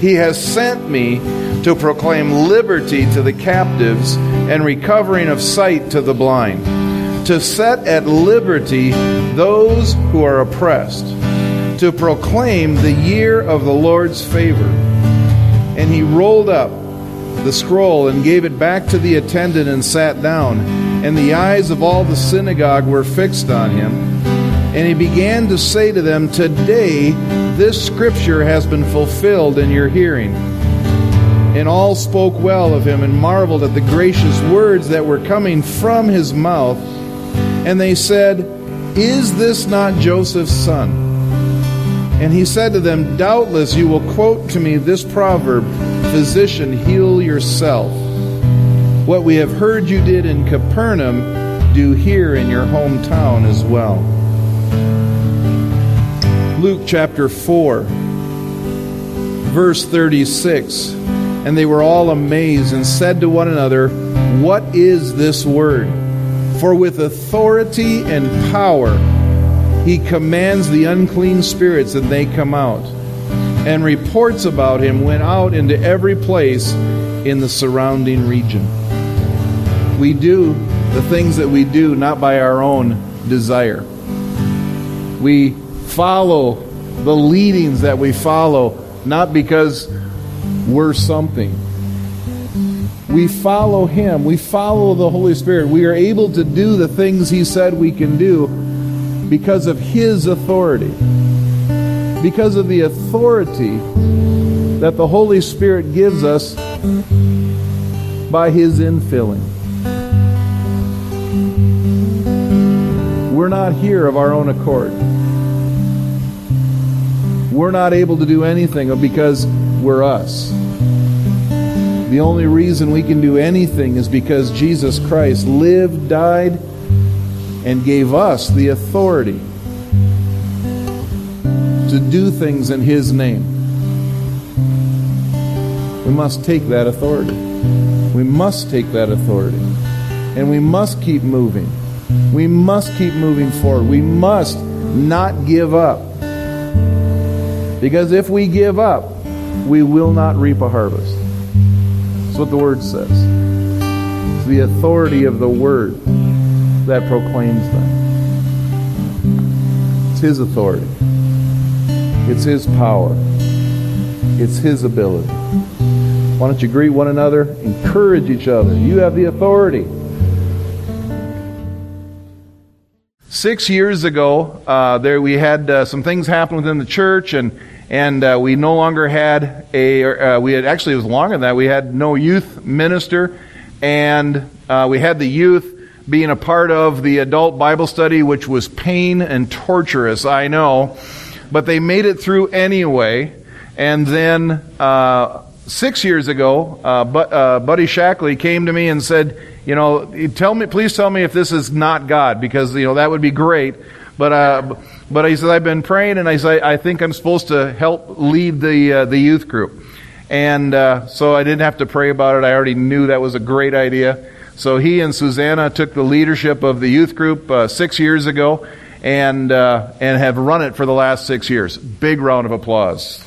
He has sent me to proclaim liberty to the captives and recovering of sight to the blind, to set at liberty those who are oppressed, to proclaim the year of the Lord's favor. And he rolled up the scroll and gave it back to the attendant and sat down. And the eyes of all the synagogue were fixed on him. And he began to say to them, Today this scripture has been fulfilled in your hearing. And all spoke well of him and marveled at the gracious words that were coming from his mouth. And they said, Is this not Joseph's son? And he said to them, Doubtless you will quote to me this proverb Physician, heal yourself. What we have heard you did in Capernaum, do here in your hometown as well. Luke chapter 4, verse 36. And they were all amazed and said to one another, What is this word? For with authority and power he commands the unclean spirits, and they come out. And reports about him went out into every place in the surrounding region. We do the things that we do not by our own desire. We follow the leadings that we follow not because we're something. We follow Him. We follow the Holy Spirit. We are able to do the things He said we can do because of His authority. Because of the authority that the Holy Spirit gives us by His infilling. We're not here of our own accord. We're not able to do anything because we're us. The only reason we can do anything is because Jesus Christ lived, died, and gave us the authority to do things in His name. We must take that authority. We must take that authority. And we must keep moving. We must keep moving forward. We must not give up. Because if we give up, we will not reap a harvest. That's what the Word says. It's the authority of the Word that proclaims that. It's His authority, it's His power, it's His ability. Why don't you greet one another? Encourage each other. You have the authority. Six years ago, uh, there we had uh, some things happen within the church, and and uh, we no longer had a. Uh, we had actually it was longer than that. We had no youth minister, and uh, we had the youth being a part of the adult Bible study, which was pain and torturous. I know, but they made it through anyway. And then uh, six years ago, but, Buddy Shackley came to me and said, "You know, tell me, please tell me if this is not God, because you know that would be great." But uh, but he said, I've been praying, and I said, I think I'm supposed to help lead the uh, the youth group. And uh, so I didn't have to pray about it. I already knew that was a great idea. So he and Susanna took the leadership of the youth group uh, six years ago, and uh, and have run it for the last six years. Big round of applause.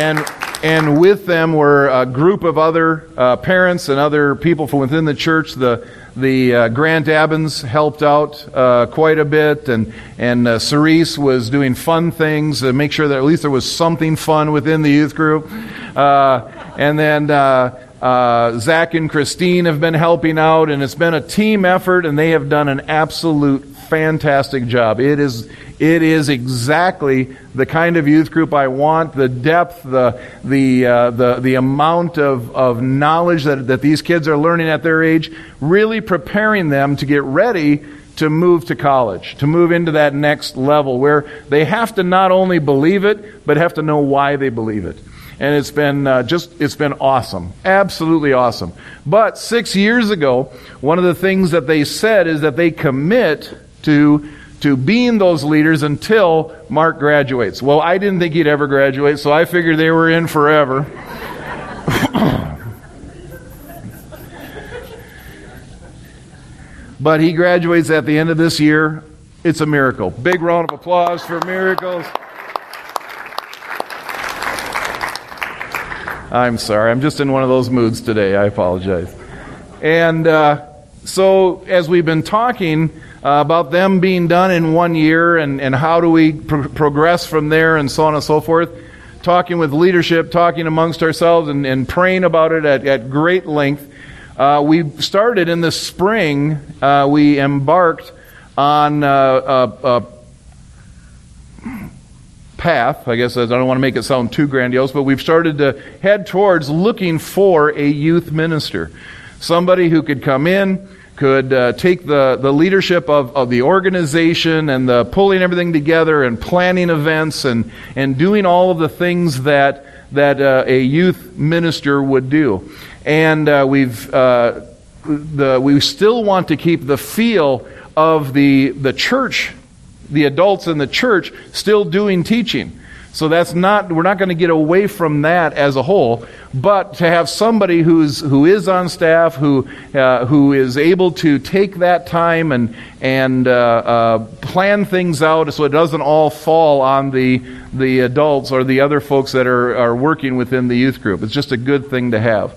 And and with them were a group of other uh, parents and other people from within the church. The the uh, Grant Abbins helped out uh, quite a bit, and and uh, Cerise was doing fun things to make sure that at least there was something fun within the youth group. Uh, and then uh, uh, Zach and Christine have been helping out, and it's been a team effort, and they have done an absolute fantastic job. It is it is exactly the kind of youth group I want. The depth, the the uh, the the amount of of knowledge that that these kids are learning at their age, really preparing them to get ready to move to college, to move into that next level where they have to not only believe it, but have to know why they believe it. And it's been uh, just, it's been awesome. Absolutely awesome. But six years ago, one of the things that they said is that they commit to to being those leaders until Mark graduates. Well, I didn't think he'd ever graduate, so I figured they were in forever. but he graduates at the end of this year. It's a miracle. Big round of applause for miracles. I'm sorry. I'm just in one of those moods today. I apologize. And uh, so, as we've been talking, uh, about them being done in one year and, and how do we pro- progress from there and so on and so forth. Talking with leadership, talking amongst ourselves, and, and praying about it at, at great length. Uh, we started in the spring, uh, we embarked on uh, a path. I guess I don't want to make it sound too grandiose, but we've started to head towards looking for a youth minister. Somebody who could come in, could uh, take the, the leadership of, of the organization and the pulling everything together and planning events and, and doing all of the things that, that uh, a youth minister would do. And uh, we've, uh, the, we still want to keep the feel of the, the church, the adults in the church, still doing teaching. So that's not, we're not going to get away from that as a whole, but to have somebody who's, who is on staff, who, uh, who is able to take that time and, and uh, uh, plan things out so it doesn't all fall on the, the adults or the other folks that are, are working within the youth group. It's just a good thing to have.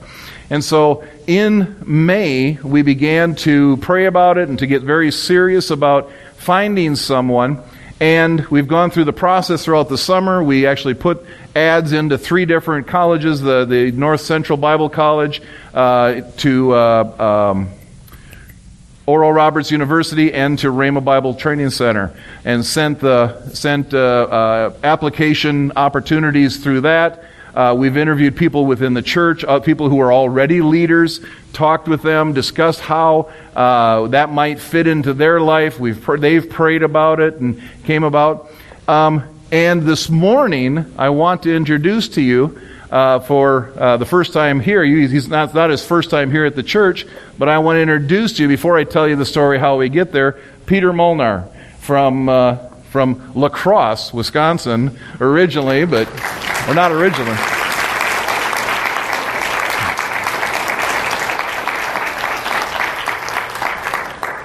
And so in May, we began to pray about it and to get very serious about finding someone and we've gone through the process throughout the summer. We actually put ads into three different colleges the, the North Central Bible College, uh, to uh, um, Oral Roberts University, and to Rhema Bible Training Center, and sent, the, sent uh, uh application opportunities through that. Uh, we've interviewed people within the church, uh, people who are already leaders, talked with them, discussed how uh, that might fit into their life. We've pr- they've prayed about it and came about. Um, and this morning, I want to introduce to you. Uh, for uh, the first time here. He's not, not his first time here at the church, but I want to introduce to you, before I tell you the story how we get there, Peter Molnar from, uh, from La Crosse, Wisconsin, originally, but or not originally.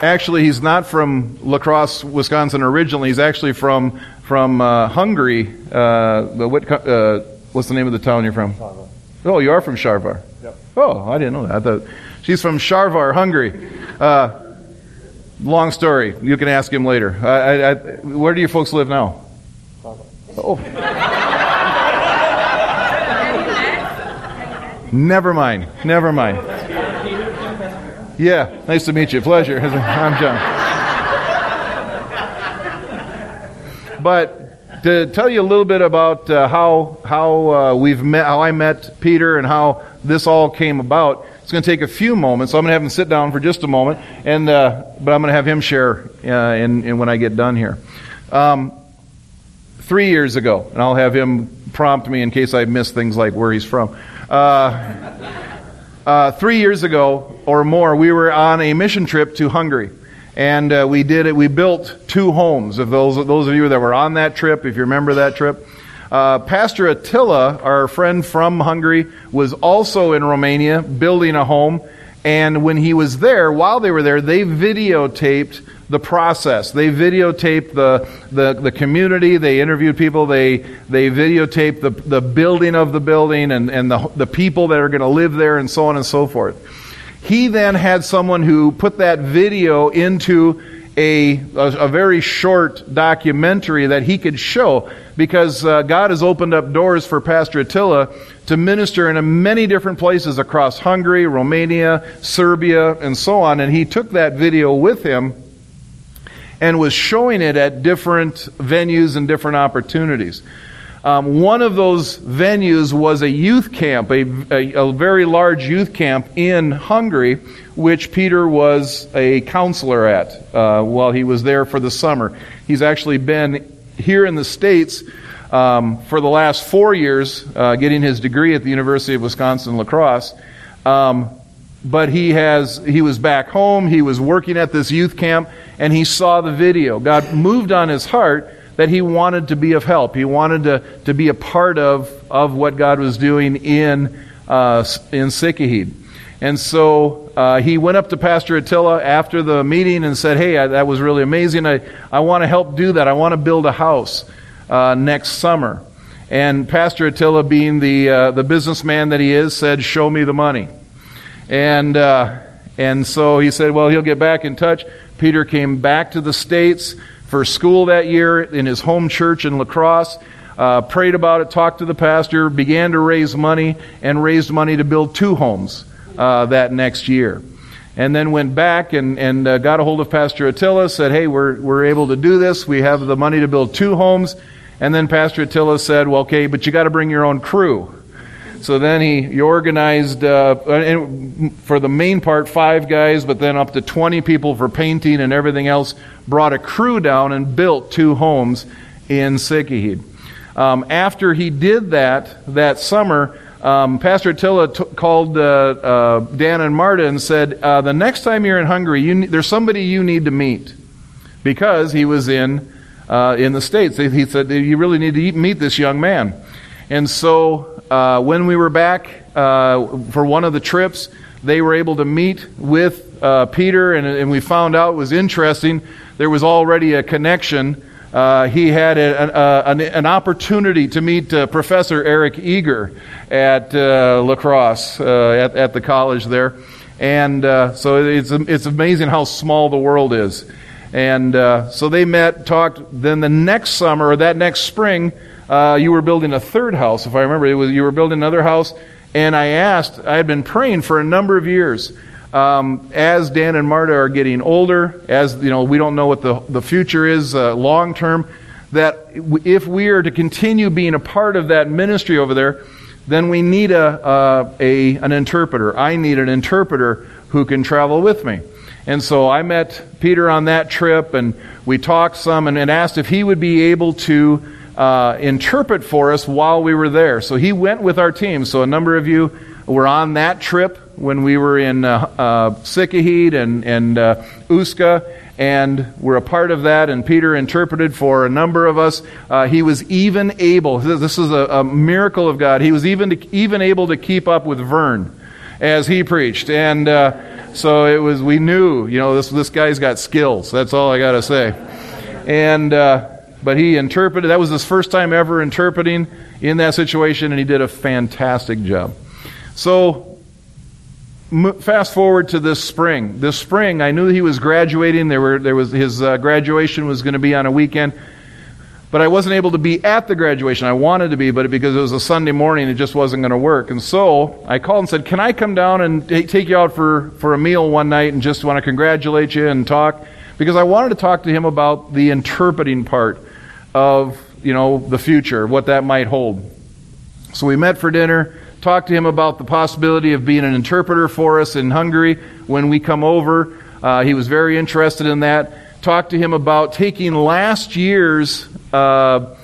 Actually, he's not from La Crosse, Wisconsin originally. He's actually from from uh, Hungary. Uh, what, uh, what's the name of the town you're from? Sharvar. Oh, you are from Sharvar. Yep. Oh, I didn't know that. I thought she's from Sharvar, Hungary. Uh, long story. You can ask him later. I, I, where do you folks live now? Oh. Never mind. Never mind. Yeah, nice to meet you. Pleasure. I'm John. But to tell you a little bit about uh, how how uh, we've met, how I met Peter, and how this all came about, it's going to take a few moments. So I'm going to have him sit down for just a moment, and uh, but I'm going to have him share uh, in, in when I get done here. Um, three years ago, and I'll have him prompt me in case I miss things like where he's from. Uh, uh, three years ago or more, we were on a mission trip to Hungary. And uh, we did it. We built two homes. Of those, those of you that were on that trip, if you remember that trip, uh, Pastor Attila, our friend from Hungary, was also in Romania building a home. And when he was there, while they were there, they videotaped the process. They videotaped the, the, the community, they interviewed people, they, they videotaped the, the building of the building and, and the, the people that are going to live there and so on and so forth. He then had someone who put that video into a, a, a very short documentary that he could show because uh, God has opened up doors for Pastor Attila to minister in many different places across Hungary, Romania, Serbia, and so on. And he took that video with him and was showing it at different venues and different opportunities. Um, one of those venues was a youth camp, a, a, a, very large youth camp in Hungary, which Peter was a counselor at uh, while he was there for the summer. He's actually been here in the States um, for the last four years, uh, getting his degree at the University of Wisconsin La Crosse. Um, but he has he was back home. He was working at this youth camp, and he saw the video. God moved on his heart that he wanted to be of help. He wanted to, to be a part of, of what God was doing in, uh, in Sikihid. And so uh, he went up to Pastor Attila after the meeting and said, Hey, I, that was really amazing. I, I want to help do that. I want to build a house uh, next summer. And Pastor Attila, being the, uh, the businessman that he is, said, Show me the money. And, uh, and so he said, Well, he'll get back in touch. Peter came back to the States for school that year in his home church in La Crosse. Uh, prayed about it, talked to the pastor, began to raise money, and raised money to build two homes uh, that next year. And then went back and, and uh, got a hold of Pastor Attila, said, Hey, we're, we're able to do this. We have the money to build two homes. And then Pastor Attila said, Well, okay, but you got to bring your own crew. So then he, he organized, uh, for the main part, five guys, but then up to 20 people for painting and everything else, brought a crew down and built two homes in Sikihid. Um, after he did that, that summer, um, Pastor Attila t- called uh, uh, Dan and Marta and said, uh, The next time you're in Hungary, you there's somebody you need to meet. Because he was in, uh, in the States. He said, You really need to meet this young man. And so uh, when we were back uh, for one of the trips, they were able to meet with uh, Peter, and, and, we found out was interesting. There was already a connection. Uh, he had a, a, an, an, opportunity to meet uh, Professor Eric Eager at uh, La Crosse, at, at, the college there. And so it's, it's amazing how small the world is. And so they met, talked. Then the next summer, or that next spring, uh, you were building a third house, if I remember. Was, you were building another house, and I asked, I had been praying for a number of years. Um, as Dan and Marta are getting older, as you know, we don't know what the, the future is uh, long term, that if we are to continue being a part of that ministry over there, then we need a, uh, a, an interpreter. I need an interpreter who can travel with me. And so I met Peter on that trip, and we talked some and, and asked if he would be able to uh, interpret for us while we were there. So he went with our team. So a number of you were on that trip when we were in uh, uh, Sikihid and, and uh, Uska, and we're a part of that. And Peter interpreted for a number of us. Uh, he was even able, this is a, a, miracle of God, he was even, to, even able to keep up with Vern as he preached. And uh, so it was, we knew, you know, this, this guy's got skills. That's all I got to say. And, uh, but he interpreted, that was his first time ever interpreting in that situation, and he did a fantastic job. So, fast forward to this spring. This spring, I knew he was graduating. There, were, there was, his uh, graduation was going to be on a weekend. But I wasn't able to be at the graduation. I wanted to be, but because it was a Sunday morning, it just wasn't going to work. And so I called and said, Can I come down and take you out for, for a meal one night and just want to congratulate you and talk? Because I wanted to talk to him about the interpreting part of, you know, the future, what that might hold. So we met for dinner, talked to him about the possibility of being an interpreter for us in Hungary when we come over. Uh, he was very interested in that. Talked to him about taking last year's uh,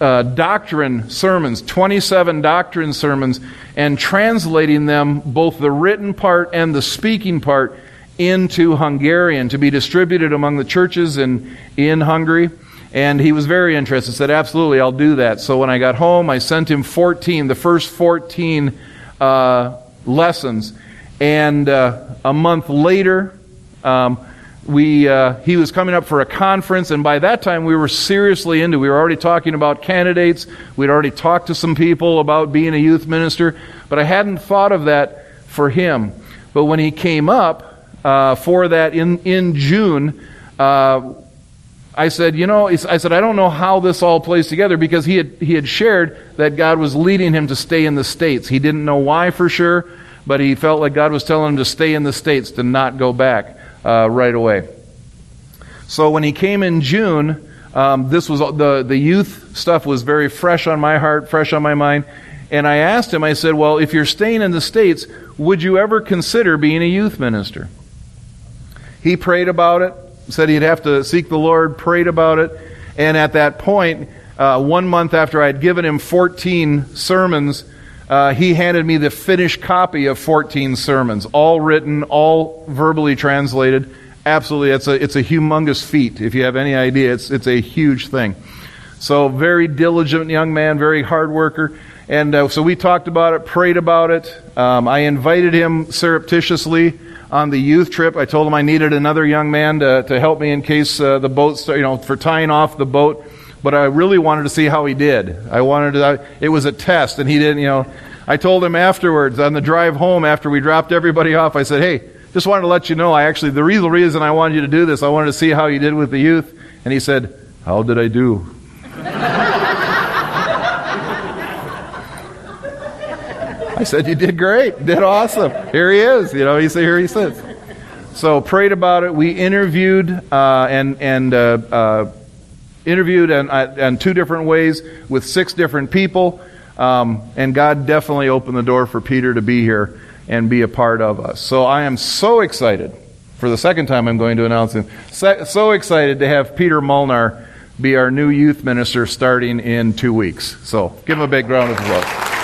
uh, doctrine sermons, 27 doctrine sermons, and translating them, both the written part and the speaking part, into Hungarian to be distributed among the churches in, in Hungary. And he was very interested, said, Absolutely, I'll do that. So when I got home, I sent him 14, the first 14 uh, lessons. And uh, a month later, um, we, uh, he was coming up for a conference, and by that time we were seriously into. We were already talking about candidates. We'd already talked to some people about being a youth minister, but I hadn't thought of that for him. But when he came up uh, for that in in June, uh, I said, you know, I said, I don't know how this all plays together because he had, he had shared that God was leading him to stay in the States. He didn't know why for sure, but he felt like God was telling him to stay in the States, to not go back uh, right away. So when he came in June, Um, this was the the youth stuff was very fresh on my heart, fresh on my mind. And I asked him, I said, Well, if you're staying in the States, would you ever consider being a youth minister? He prayed about it, said he'd have to seek the Lord, prayed about it. And at that point, uh, one month after I had given him 14 sermons, uh, he handed me the finished copy of 14 sermons, all written, all verbally translated. Absolutely, it's a, it's a humongous feat. If you have any idea, it's, it's a huge thing. So, very diligent young man, very hard worker. And uh, so we talked about it, prayed about it. Um, I invited him surreptitiously on the youth trip. I told him I needed another young man to, to help me in case uh, the boat, you know, for tying off the boat. But I really wanted to see how he did. I wanted to, I, it was a test, and he didn't, you know. I told him afterwards on the drive home after we dropped everybody off, I said, hey, just wanted to let you know, I actually, the real reason I wanted you to do this, I wanted to see how you did with the youth. And he said, how did I do? I said, You did great. Did awesome. Here he is. You know, he said, Here he sits. So prayed about it. We interviewed uh, and, and uh, uh, interviewed and, uh, two different ways with six different people. Um, and God definitely opened the door for Peter to be here and be a part of us. So I am so excited. For the second time, I'm going to announce him. So excited to have Peter Molnar be our new youth minister starting in two weeks. So give him a big round of applause.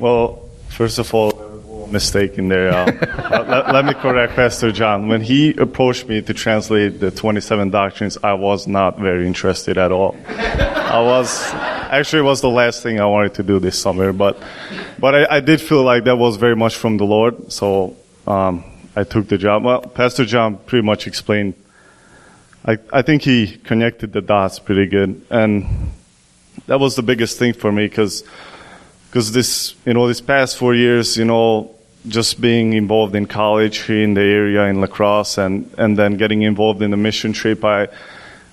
Well, first of all, mistake in there. Uh, let, let, me correct Pastor John. When he approached me to translate the 27 doctrines, I was not very interested at all. I was actually it was the last thing I wanted to do this summer, but but I, I did feel like that was very much from the Lord, so um, I took the job. Well, Pastor John pretty much explained. I I think he connected the dots pretty good, and that was the biggest thing for me because because this, you know, this past four years, you know, just being involved in college here in the area in La Crosse and, and then getting involved in the mission trip, I,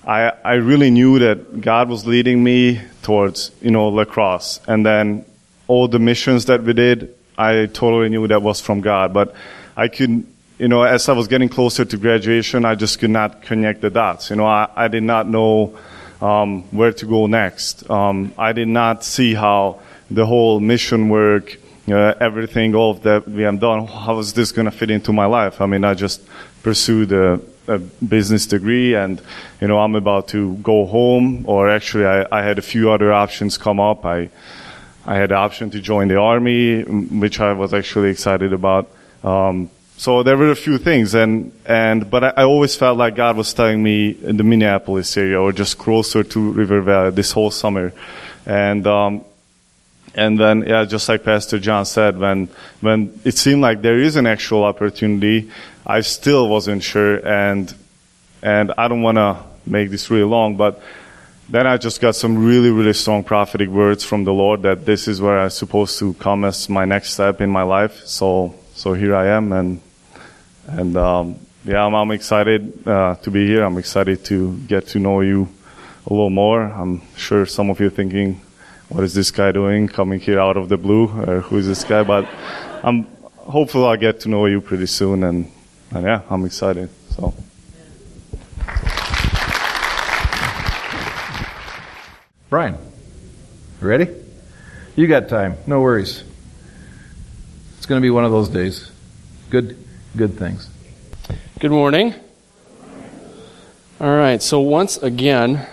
I, I really knew that God was leading me towards, you know, La Crosse. And then all the missions that we did, I totally knew that was from God. But I could, you know, as I was getting closer to graduation, I just could not connect the dots. You know, I, I did not know um, where to go next. Um, I did not see how the whole mission work, uh, everything, all of that we have done, how is this going to fit into my life? I mean, I just pursued a, a, business degree and, you know, I'm about to go home or actually I, I had a few other options come up. I, I had the option to join the army, which I was actually excited about. Um, so there were a few things and, and, but I, I, always felt like God was telling me in the Minneapolis area or just closer to River Valley this whole summer. And, um, and then, yeah, just like Pastor John said, when, when it seemed like there is an actual opportunity, I still wasn't sure. And, and I don't want to make this really long, but then I just got some really, really strong prophetic words from the Lord that this is where I'm supposed to come as my next step in my life. So, so here I am. And, and, um, yeah, I'm, I'm excited, uh, to be here. I'm excited to get to know you a little more. I'm sure some of you are thinking, what is this guy doing coming here out of the blue? Or who is this guy? But I'm hopeful I'll get to know you pretty soon, and, and yeah, I'm excited. So. Brian, ready? You got time. No worries. It's going to be one of those days. Good, good things. Good morning. All right. So once again,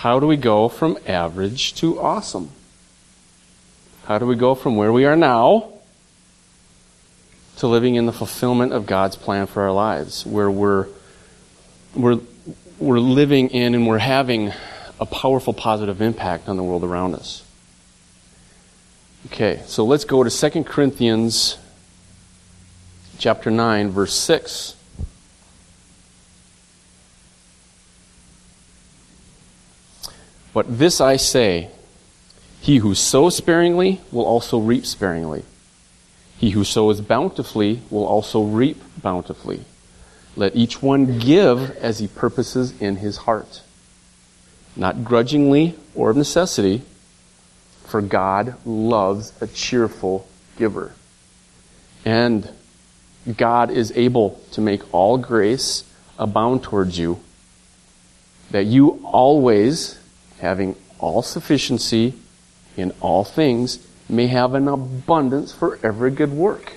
how do we go from average to awesome? How do we go from where we are now to living in the fulfillment of God's plan for our lives, where we're, we're, we're living in and we're having a powerful positive impact on the world around us? Okay, so let's go to 2 Corinthians chapter 9, verse 6. But this I say He who sows sparingly will also reap sparingly. He who sows bountifully will also reap bountifully. Let each one give as he purposes in his heart, not grudgingly or of necessity, for God loves a cheerful giver. And God is able to make all grace abound towards you, that you always, having all sufficiency in all things, may have an abundance for every good work.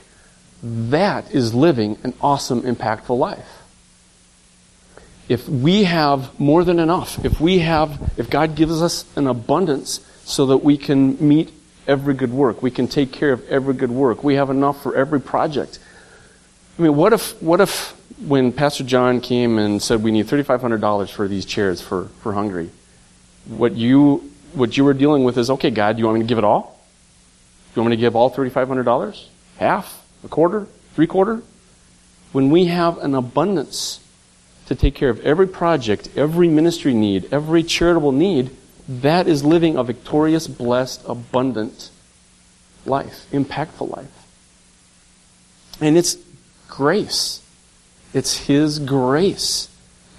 That is living an awesome, impactful life. If we have more than enough, if we have, if God gives us an abundance so that we can meet every good work, we can take care of every good work, we have enough for every project. I mean, what if, what if when Pastor John came and said we need $3,500 for these chairs for, for Hungary, what you, what you were dealing with is, okay, God, do you want me to give it all? Do you want me to give all $3,500? Half? A quarter? Three quarter? When we have an abundance to take care of every project, every ministry need, every charitable need, that is living a victorious, blessed, abundant life, impactful life. And it's grace. It's His grace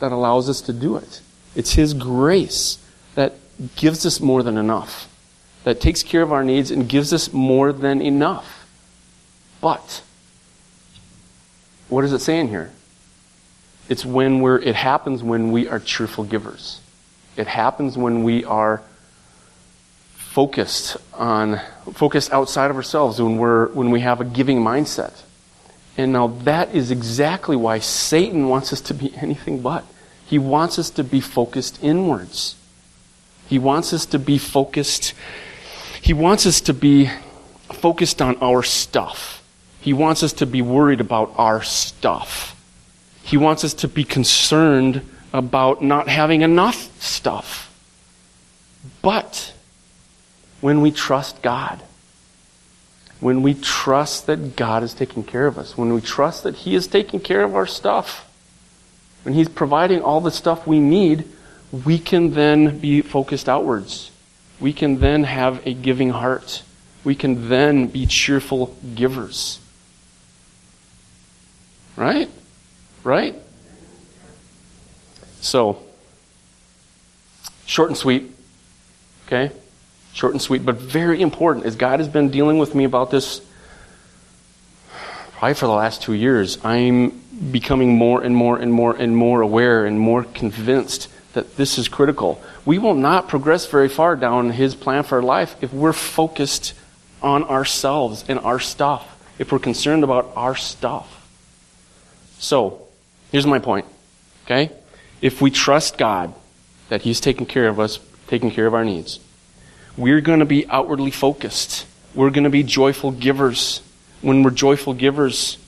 that allows us to do it. It's His grace that gives us more than enough, that takes care of our needs and gives us more than enough. But, what is it saying here? It's when we're, it happens when we are cheerful givers. It happens when we are focused on, focused outside of ourselves, when we're, when we have a giving mindset. And now that is exactly why Satan wants us to be anything but. He wants us to be focused inwards. He wants us to be focused, he wants us to be focused on our stuff. He wants us to be worried about our stuff. He wants us to be concerned about not having enough stuff. But when we trust God, when we trust that God is taking care of us, when we trust that He is taking care of our stuff, when He's providing all the stuff we need, we can then be focused outwards. We can then have a giving heart. We can then be cheerful givers. Right? Right? So, short and sweet. Okay? Short and sweet, but very important, as God has been dealing with me about this probably for the last two years. I'm becoming more and more and more and more aware and more convinced that this is critical. We will not progress very far down His plan for life if we're focused on ourselves and our stuff, if we're concerned about our stuff. So, here's my point. Okay? If we trust God that He's taking care of us, taking care of our needs, we're going to be outwardly focused. We're going to be joyful givers. When we're joyful givers,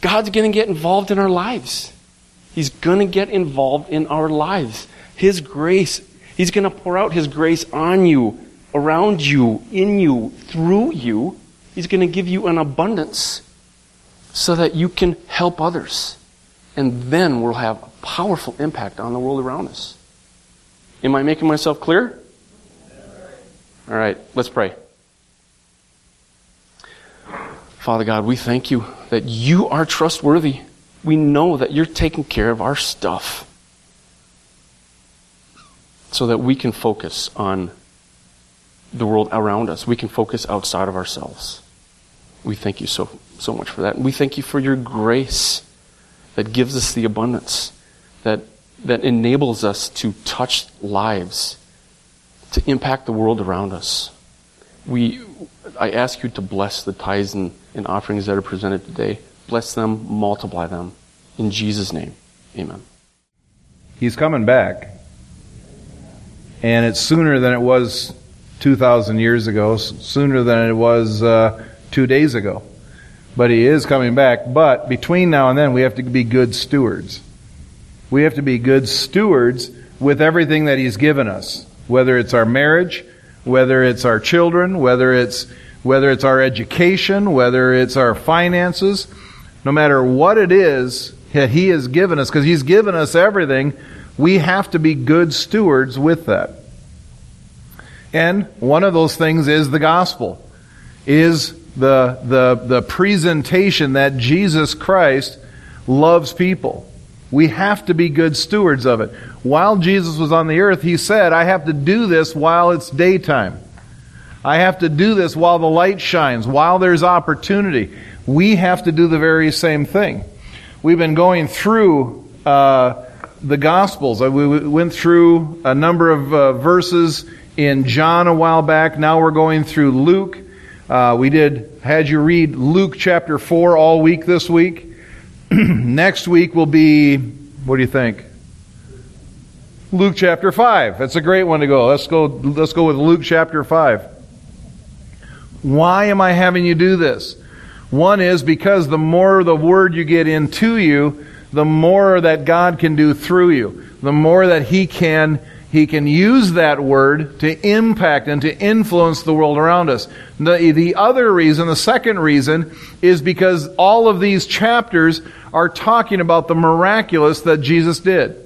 God's going to get involved in our lives. He's going to get involved in our lives. His grace, He's going to pour out His grace on you, around you, in you, through you. He's going to give you an abundance so that you can help others. And then we'll have a powerful impact on the world around us. Am I making myself clear? All right, let's pray. Father God, we thank you that you are trustworthy. We know that you're taking care of our stuff so that we can focus on the world around us. We can focus outside of ourselves. We thank you so, so much for that. And we thank you for your grace that gives us the abundance, that, that enables us to touch lives to impact the world around us. We, I ask you to bless the tithes and, and offerings that are presented today. Bless them, multiply them. In Jesus' name, amen. He's coming back. And it's sooner than it was 2,000 years ago, sooner than it was uh, two days ago. But he is coming back. But between now and then, we have to be good stewards. We have to be good stewards with everything that he's given us whether it's our marriage, whether it's our children, whether it's whether it's our education, whether it's our finances, no matter what it is that he has given us because he's given us everything, we have to be good stewards with that. And one of those things is the gospel. Is the the the presentation that Jesus Christ loves people. We have to be good stewards of it. while Jesus was on the earth, he said, I have to do this while it's daytime. I have to do this while the light shines, while there's opportunity. We have to do the very same thing. We've been going through uh, the Gospels. Uh, we went through a number of uh, verses in John a while back. Now we're going through Luke. Uh, we did had you read Luke chapter four all week this week. Next week will be what do you think? Luke chapter five. That's a great one to go. Let's go. Let's go with Luke chapter five. Why am I having you do this? One is because the more the word you get into you, the more that God can do through you. The more that He can he can use that word to impact and to influence the world around us. The, the other reason, the second reason, is because all of these chapters are talking about the miraculous that Jesus did.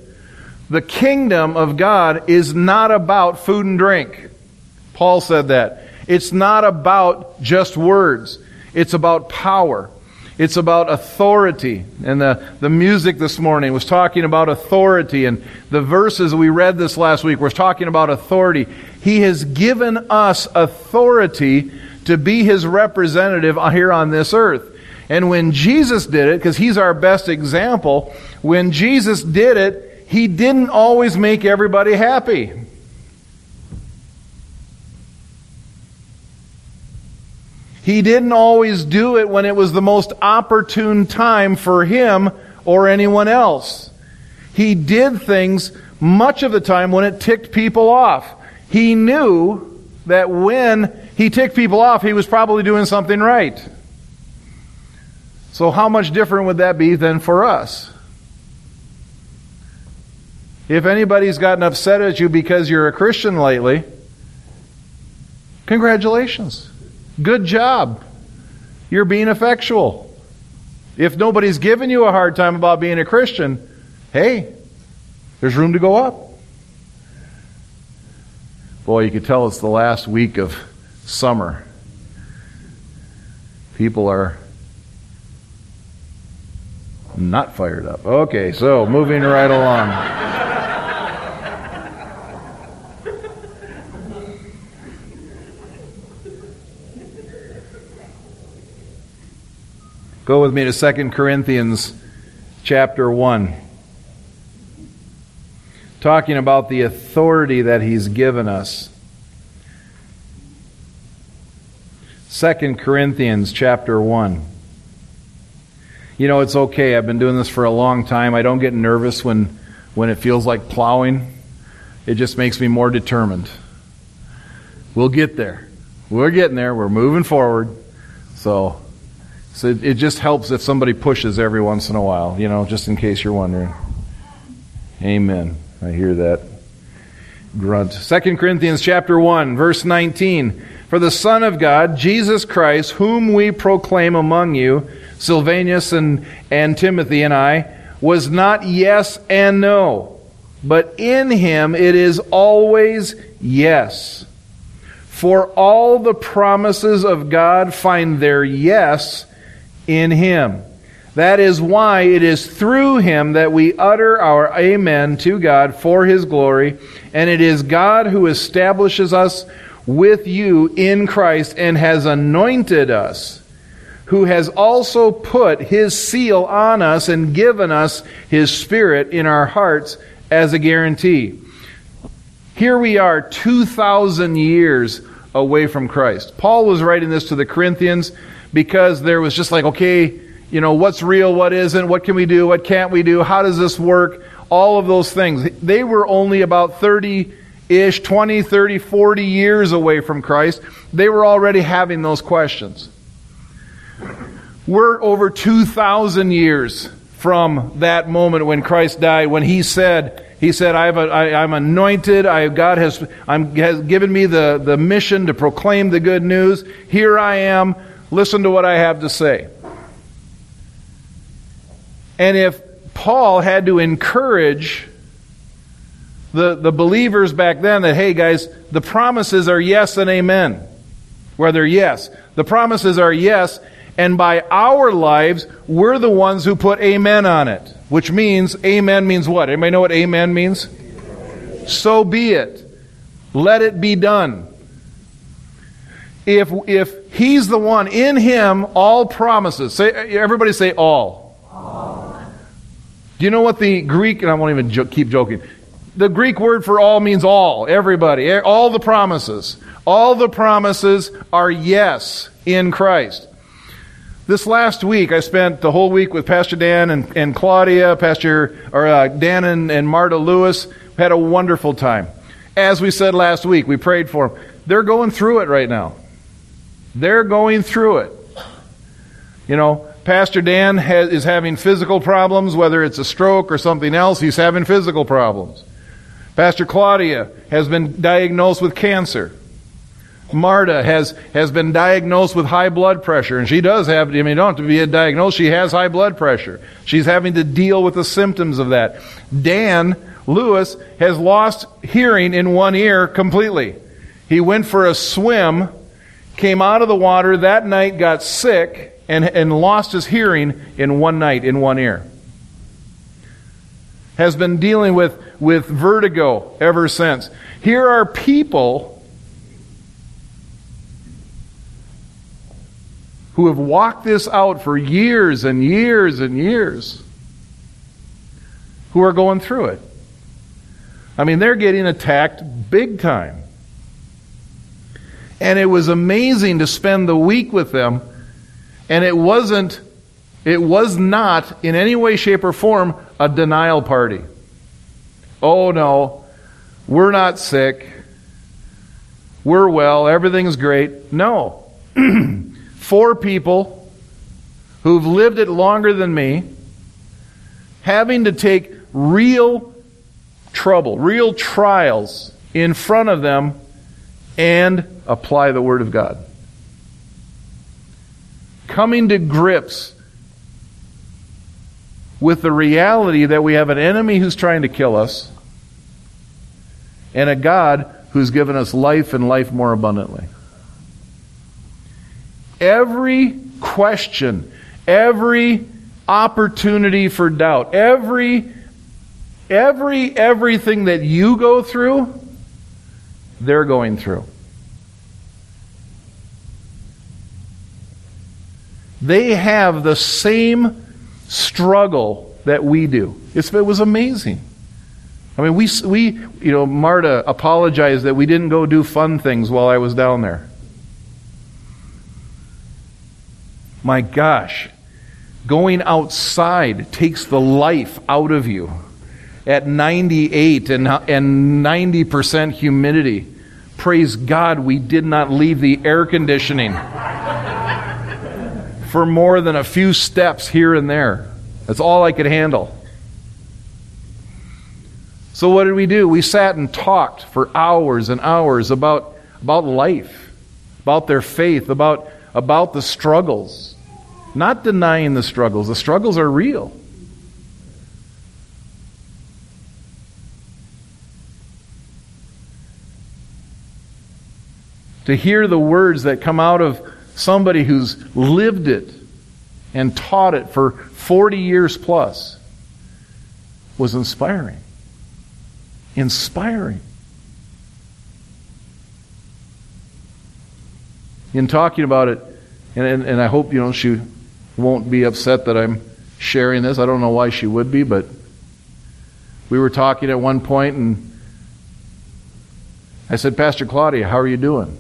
The kingdom of God is not about food and drink. Paul said that. It's not about just words. It's about power. It's about authority. And the, the music this morning was talking about authority. And the verses we read this last week were talking about authority. He has given us authority to be his representative here on this earth. And when Jesus did it, because he's our best example, when Jesus did it, he didn't always make everybody happy. He didn't always do it when it was the most opportune time for him or anyone else. He did things much of the time when it ticked people off. He knew that when he ticked people off, he was probably doing something right. So, how much different would that be than for us? If anybody's gotten upset at you because you're a Christian lately, congratulations. Good job. You're being effectual. If nobody's giving you a hard time about being a Christian, hey, there's room to go up. Boy, you could tell it's the last week of summer. People are not fired up. Okay, so moving right along. Go with me to 2 Corinthians chapter 1. Talking about the authority that he's given us. 2 Corinthians chapter 1. You know, it's okay. I've been doing this for a long time. I don't get nervous when, when it feels like plowing. It just makes me more determined. We'll get there. We're getting there. We're moving forward. So so it, it just helps if somebody pushes every once in a while, you know, just in case you're wondering. Amen. I hear that grunt. 2 Corinthians chapter 1, verse 19. For the Son of God, Jesus Christ, whom we proclaim among you, Silvanus and, and Timothy and I, was not yes and no, but in him it is always yes. For all the promises of God find their yes in him. That is why it is through him that we utter our amen to God for his glory, and it is God who establishes us with you in Christ and has anointed us, who has also put his seal on us and given us his spirit in our hearts as a guarantee. Here we are 2,000 years away from Christ. Paul was writing this to the Corinthians because there was just like, okay, you know, what's real, what isn't, what can we do, what can't we do, how does this work, all of those things. They were only about 30 ish, 20, 30, 40 years away from Christ. They were already having those questions. We're over 2,000 years from that moment when Christ died, when he said, he said, I have a, I, I'm anointed. I, God has, I'm, has given me the, the mission to proclaim the good news. Here I am. Listen to what I have to say. And if Paul had to encourage the, the believers back then that, hey guys, the promises are yes and amen. Whether yes. The promises are yes, and by our lives, we're the ones who put amen on it. Which means, amen means what? Anybody know what amen means? So be it. Let it be done. If, if he's the one, in him, all promises. Say, everybody say all. all. Do you know what the Greek, and I won't even jo- keep joking. The Greek word for all means all, everybody, all the promises. All the promises are yes in Christ. This last week, I spent the whole week with Pastor Dan and, and Claudia, Pastor or uh, Dan and, and Marta Lewis. Had a wonderful time. As we said last week, we prayed for them. They're going through it right now. They're going through it. You know, Pastor Dan has, is having physical problems, whether it's a stroke or something else, he's having physical problems. Pastor Claudia has been diagnosed with cancer. Marta has, has been diagnosed with high blood pressure, and she does have, I mean, you don't have to be a diagnosed, she has high blood pressure. She's having to deal with the symptoms of that. Dan Lewis has lost hearing in one ear completely. He went for a swim, came out of the water that night, got sick, and, and lost his hearing in one night in one ear. Has been dealing with, with vertigo ever since. Here are people who have walked this out for years and years and years who are going through it. I mean, they're getting attacked big time. And it was amazing to spend the week with them, and it wasn't, it was not in any way, shape, or form a denial party. Oh no, we're not sick. We're well. Everything's great. No. four people who've lived it longer than me, having to take real trouble, real trials in front of them, and apply the Word of God. Coming to grips with the reality that we have an enemy who's trying to kill us and a God who's given us life and life more abundantly every question, every opportunity for doubt, every every everything that you go through, they're going through. They have the same struggle that we do. It's, it was amazing. I mean, we, we, you know, Marta apologized that we didn't go do fun things while I was down there. My gosh, going outside takes the life out of you at 98 and, and 90% humidity. Praise God, we did not leave the air conditioning for more than a few steps here and there. That's all I could handle. So, what did we do? We sat and talked for hours and hours about, about life, about their faith, about, about the struggles. Not denying the struggles. The struggles are real. To hear the words that come out of somebody who's lived it and taught it for 40 years plus was inspiring. Inspiring. In talking about it, and, and, and I hope you know she won't be upset that I'm sharing this. I don't know why she would be, but we were talking at one point and I said, Pastor Claudia, how are you doing?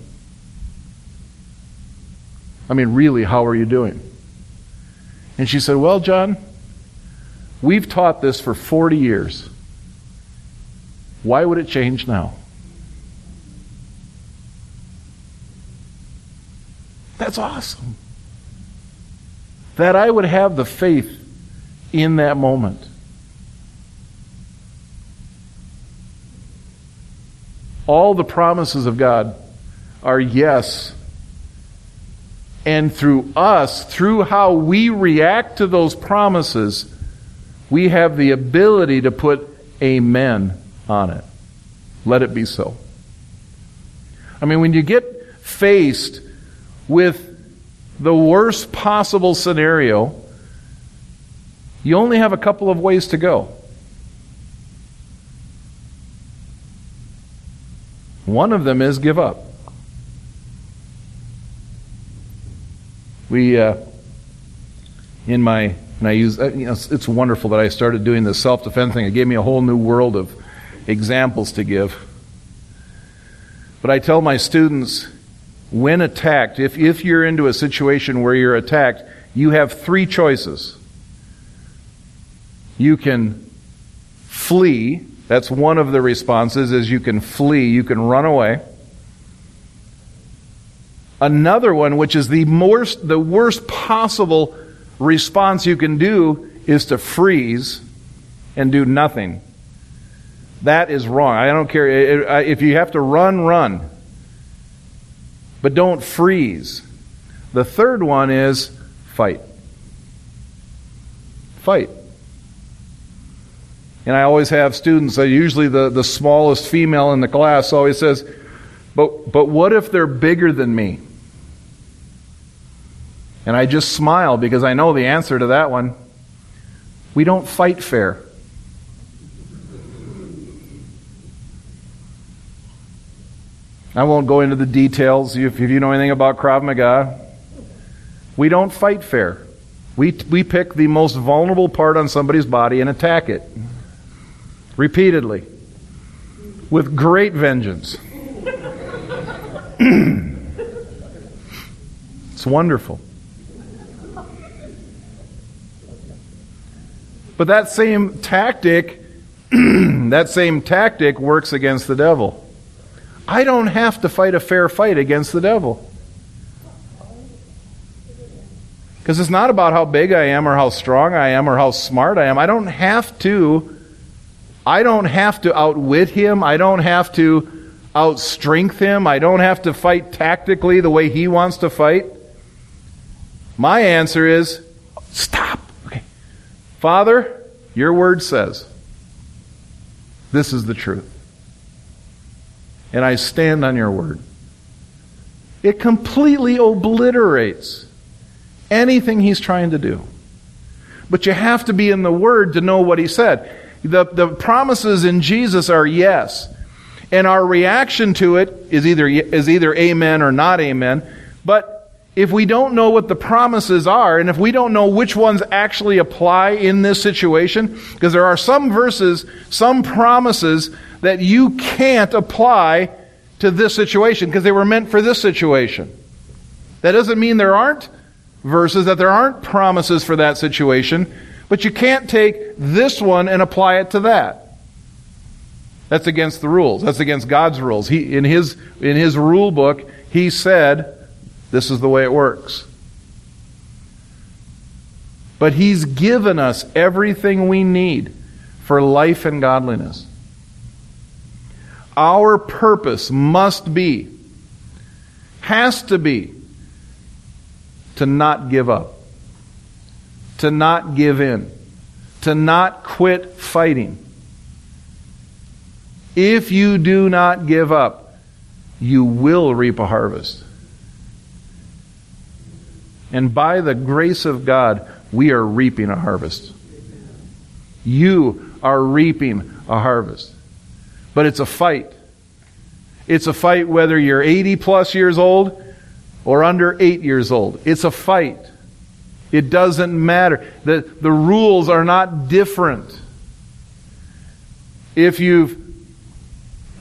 I mean, really, how are you doing? And she said, Well, John, we've taught this for 40 years. Why would it change now? That's awesome that I would have the faith in that moment. All the promises of God are yes. And through us, through how we react to those promises, we have the ability to put amen on it. Let it be so. I mean, when you get faced with the worst possible scenario, you only have a couple of ways to go. One of them is give up. We, uh, in my, and I use, uh, you know, it's, wonderful that I started doing the self defense thing. It gave me a whole new world of examples to give. But I tell my students, when attacked, if, if you're into a situation where you're attacked, you have three choices. You can flee. That's one of the responses is you can flee, you can run away. Another one, which is the worst, the worst possible response you can do, is to freeze and do nothing. That is wrong. I don't care. If you have to run, run. But don't freeze. The third one is fight. Fight. And I always have students, uh, usually the, the smallest female in the class always says, but, but what if they're bigger than me? And I just smile because I know the answer to that one. We don't fight fair. I won't go into the details if, you know anything about Krav Maga. We don't fight fair. We, we pick the most vulnerable part on somebody's body and attack it repeatedly with great vengeance. it's wonderful. But that same tactic, that same tactic works against the devil. I don't have to fight a fair fight against the devil. Because it's not about how big I am or how strong I am or how smart I am. I don't have to I don't have to outwit him. I don't have to outstrength him. I don't have to fight tactically the way he wants to fight. My answer is stop. Father, your word says this is the truth. And I stand on your word. It completely obliterates anything he's trying to do. But you have to be in the word to know what he said. The, the promises in Jesus are yes. And our reaction to it is either, is either amen or not amen. But if we don't know what the promises are, and if we don't know which ones actually apply in this situation, because there are some verses, some promises that you can't apply to this situation because they were meant for this situation. That doesn't mean there aren't verses, that there aren't promises for that situation. But you can't take this one and apply it to that. That's against the rules. That's against God's rules. He, in, his, in his rule book, he said, this is the way it works. But he's given us everything we need for life and godliness. Our purpose must be, has to be, to not give up to not give in, to not quit fighting. If you do not give up, you will reap a harvest. And by the grace of God, we are reaping a harvest. You are reaping a harvest. But it's a fight. It's a fight whether you're 80 plus years old or under 8 years old. It's a fight. It doesn't matter. The, the rules are not different. If you've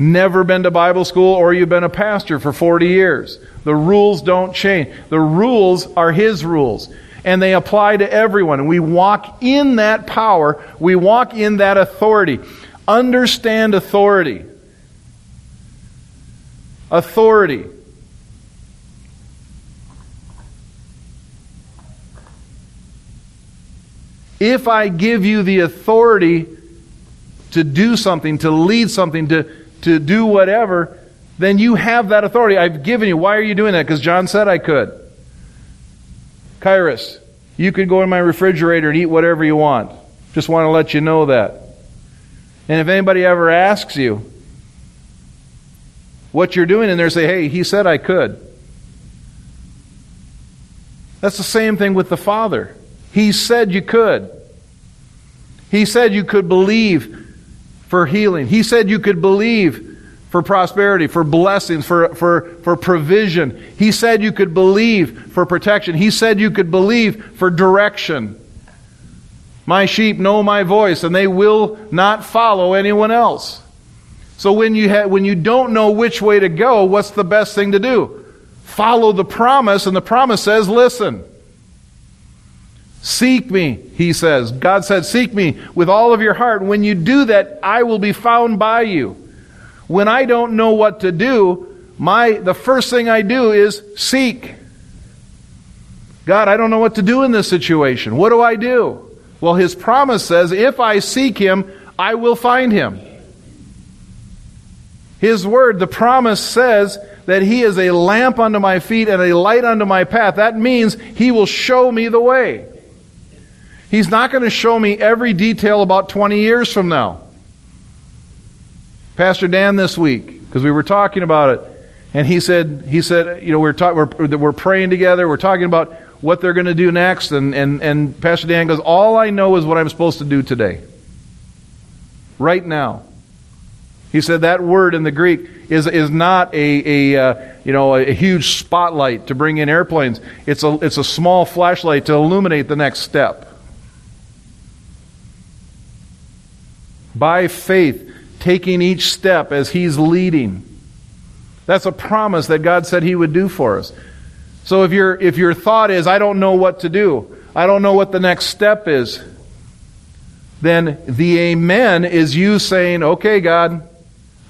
never been to Bible school or you've been a pastor for 40 years, the rules don't change. The rules are His rules. And they apply to everyone. And we walk in that power. We walk in that authority. Understand authority. Authority. If I give you the authority to do something, to lead something, to, to do whatever, then you have that authority. I've given you. Why are you doing that? Because John said I could. Kairos, you could go in my refrigerator and eat whatever you want. Just want to let you know that. And if anybody ever asks you what you're doing in there, say, hey, he said I could. That's the same thing with the Father. He said you could. He said you could believe for healing. He said you could believe for prosperity, for blessings, for, for, for provision. He said you could believe for protection. He said you could believe for direction. My sheep know my voice, and they will not follow anyone else. So when you, ha- when you don't know which way to go, what's the best thing to do? Follow the promise, and the promise says, listen. Seek me, he says. God said, Seek me with all of your heart. When you do that, I will be found by you. When I don't know what to do, my, the first thing I do is seek. God, I don't know what to do in this situation. What do I do? Well, his promise says, if I seek him, I will find him. His word, the promise says that he is a lamp unto my feet and a light unto my path. That means he will show me the way. He's not going to show me every detail about 20 years from now. Pastor Dan this week because we were talking about it, and he said, he said, you know, we're talking, we're, we're praying together, we're talking about what they're going to do next, and, and, and Pastor Dan goes, all I know is what I'm supposed to do today, right now. He said that word in the Greek is, is not a, a uh, you know a huge spotlight to bring in airplanes. It's a it's a small flashlight to illuminate the next step. By faith, taking each step as He's leading. That's a promise that God said He would do for us. So if your, if your thought is, I don't know what to do, I don't know what the next step is, then the amen is you saying, okay, God,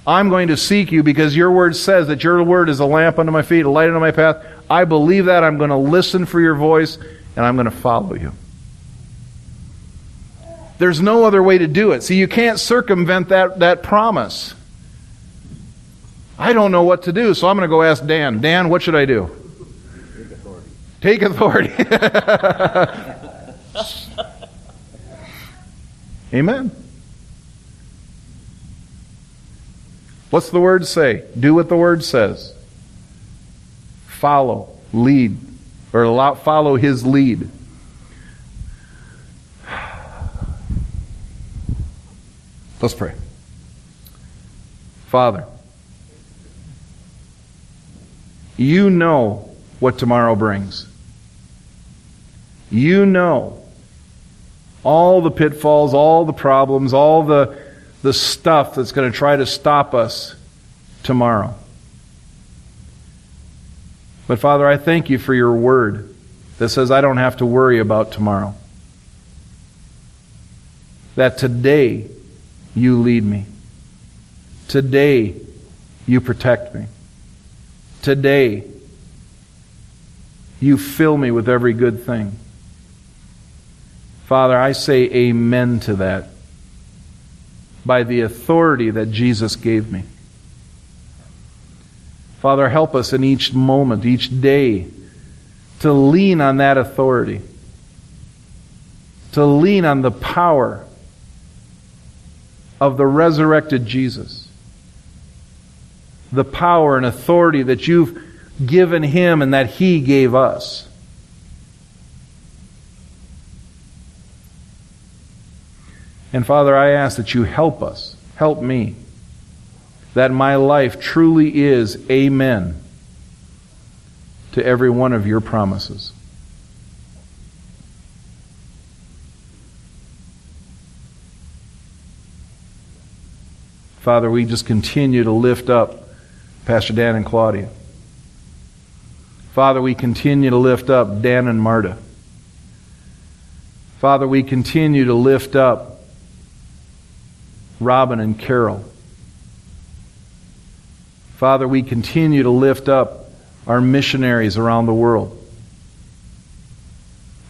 I'm going to seek you because your word says that your word is a lamp unto my feet, a light unto my path. I believe that. I'm going to listen for your voice and I'm going to follow you. There's no other way to do it. See, you can't circumvent that, that promise. I don't know what to do, so I'm going to go ask Dan. Dan, what should I do? Take authority. Take authority. Amen. What's the word say? Do what the word says. Follow, lead, or follow his lead. Let's pray. Father, you know what tomorrow brings. You know all the pitfalls, all the problems, all the, the stuff that's going to try to stop us tomorrow. But Father, I thank you for your word that says I don't have to worry about tomorrow. That today you lead me. Today, you protect me. Today, you fill me with every good thing. Father, I say amen to that by the authority that Jesus gave me. Father, help us in each moment, each day, to lean on that authority, to lean on the power of the resurrected Jesus. The power and authority that you've given him and that he gave us. And Father, I ask that you help us, help me, that my life truly is amen to every one of your promises. Father, we just continue to lift up Pastor Dan and Claudia. Father, we continue to lift up Dan and Marta. Father, we continue to lift up Robin and Carol. Father, we continue to lift up our missionaries around the world.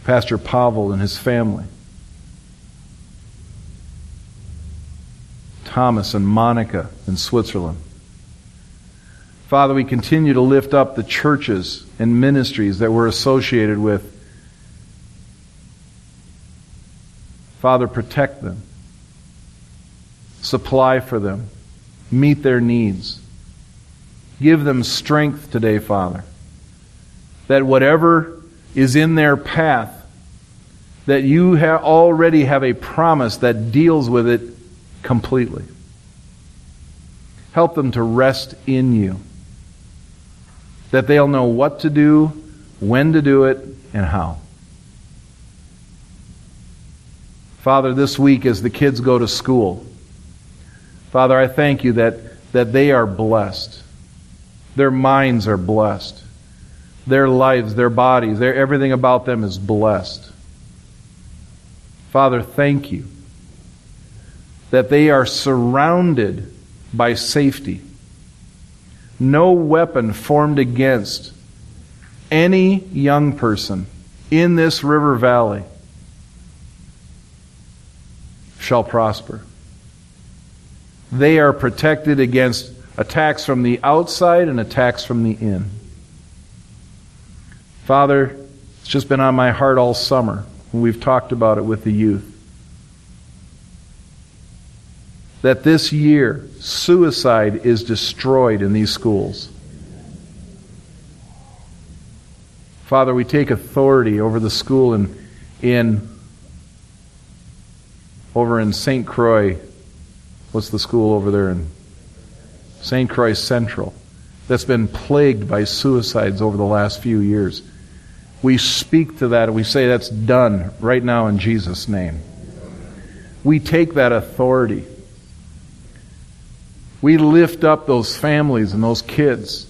Pastor Pavel and his family. Thomas and Monica in Switzerland. Father, we continue to lift up the churches and ministries that we're associated with. Father, protect them, supply for them, meet their needs. Give them strength today, Father, that whatever is in their path, that you ha- already have a promise that deals with it completely. Help them to rest in you. That they'll know what to do, when to do it, and how. Father, this week as the kids go to school, Father, I thank you that, that they are blessed. Their minds are blessed. Their lives, their bodies, their, everything about them is blessed. Father, thank you that they are surrounded by safety. No weapon formed against any young person in this river valley shall prosper. They are protected against attacks from the outside and attacks from the in. Father, it's just been on my heart all summer when we've talked about it with the youth. That this year, suicide is destroyed in these schools. Father, we take authority over the school in, in over in St. Croix. What's the school over there in St. Croix Central? That's been plagued by suicides over the last few years. We speak to that and we say that's done right now in Jesus' name. We take that authority. We lift up those families and those kids.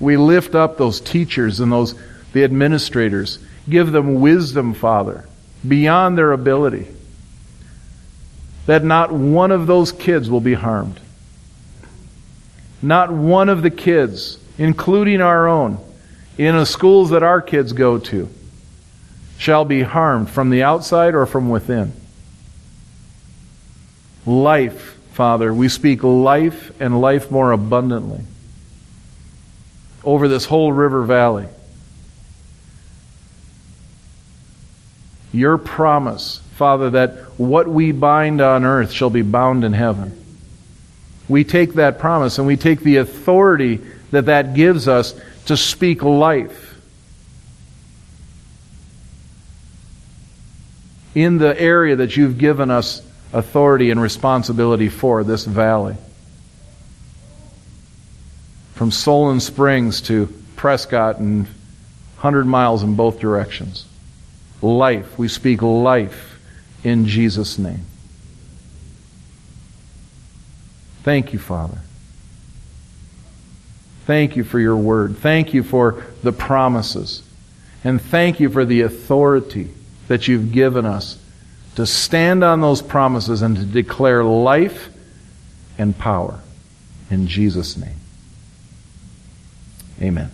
We lift up those teachers and those the administrators. Give them wisdom, Father, beyond their ability. That not one of those kids will be harmed. Not one of the kids, including our own, in the schools that our kids go to, shall be harmed from the outside or from within. Life, Father, we speak life and life more abundantly over this whole river valley. Your promise, Father, that what we bind on earth shall be bound in heaven. We take that promise and we take the authority that that gives us to speak life in the area that you've given us authority and responsibility for, this valley. From Solon Springs to Prescott and 100 miles in both directions. Life. We speak life in Jesus' name. Thank you, Father. Thank you for your word. Thank you for the promises. And thank you for the authority that you've given us to stand on those promises and to declare life and power. In Jesus' name. Amen.